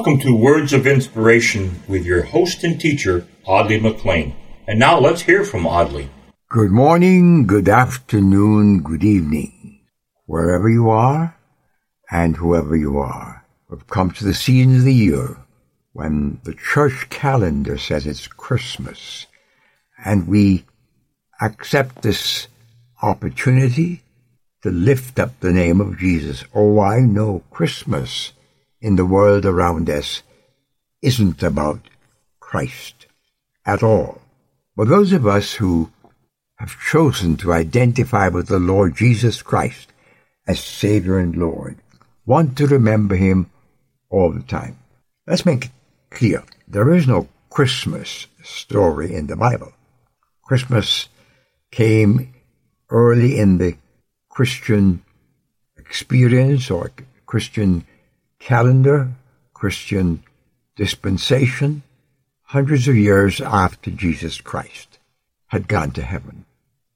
Welcome to Words of Inspiration with your host and teacher, Audley McLean. And now let's hear from Audley. Good morning, good afternoon, good evening, wherever you are and whoever you are. We've come to the season of the year when the church calendar says it's Christmas, and we accept this opportunity to lift up the name of Jesus. Oh, I know Christmas in the world around us isn't about Christ at all. But those of us who have chosen to identify with the Lord Jesus Christ as Savior and Lord want to remember Him all the time. Let's make it clear. There is no Christmas story in the Bible. Christmas came early in the Christian experience or Christian calendar, Christian dispensation, hundreds of years after Jesus Christ had gone to heaven.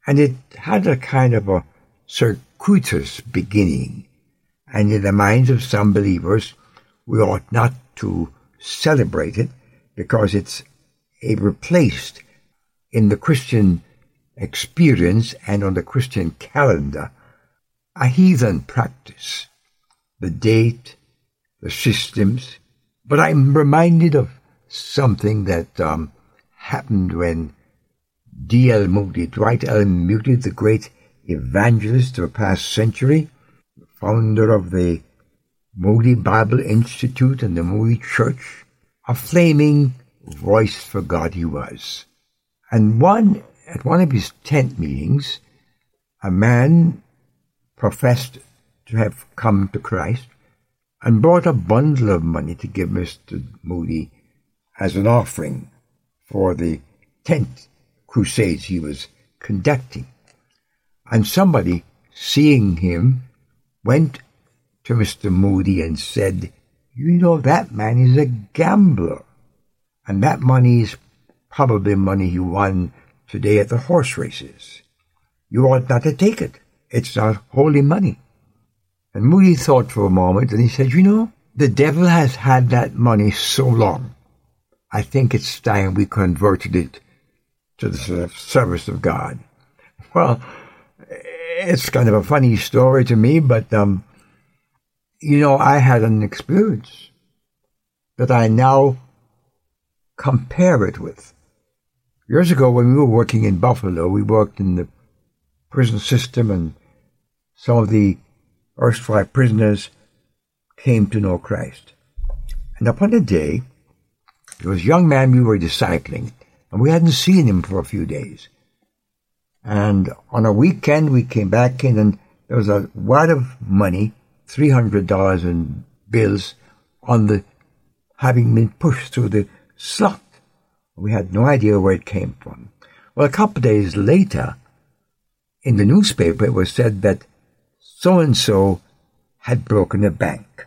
And it had a kind of a circuitous beginning. And in the minds of some believers, we ought not to celebrate it because it's a replaced in the Christian experience and on the Christian calendar a heathen practice. The date, systems. But I'm reminded of something that um, happened when D.L. Moody, Dwight L. Moody, the great evangelist of the past century, founder of the Moody Bible Institute and the Moody Church, a flaming voice for God he was. And one, at one of his tent meetings, a man professed to have come to Christ and brought a bundle of money to give Mr. Moody as an offering for the tent crusades he was conducting. And somebody, seeing him, went to Mr. Moody and said, You know, that man is a gambler. And that money is probably money he won today at the horse races. You ought not to take it. It's not holy money. And Moody thought for a moment and he said, You know, the devil has had that money so long. I think it's time we converted it to the service of God. Well, it's kind of a funny story to me, but, um, you know, I had an experience that I now compare it with. Years ago, when we were working in Buffalo, we worked in the prison system, and some of the erstwhile prisoners came to know Christ. And upon a day, there was a young man we were discipling, and we hadn't seen him for a few days. And on a weekend, we came back in, and there was a wad of money, $300 in bills, on the having been pushed through the slot. We had no idea where it came from. Well, a couple of days later, in the newspaper, it was said that so and so had broken a bank.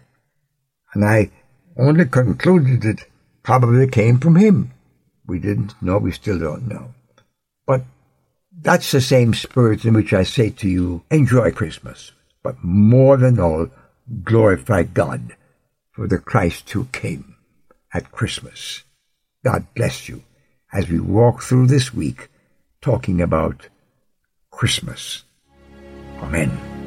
And I only concluded it probably came from him. We didn't know, we still don't know. But that's the same spirit in which I say to you, enjoy Christmas, but more than all, glorify God for the Christ who came at Christmas. God bless you as we walk through this week talking about Christmas. Amen.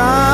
not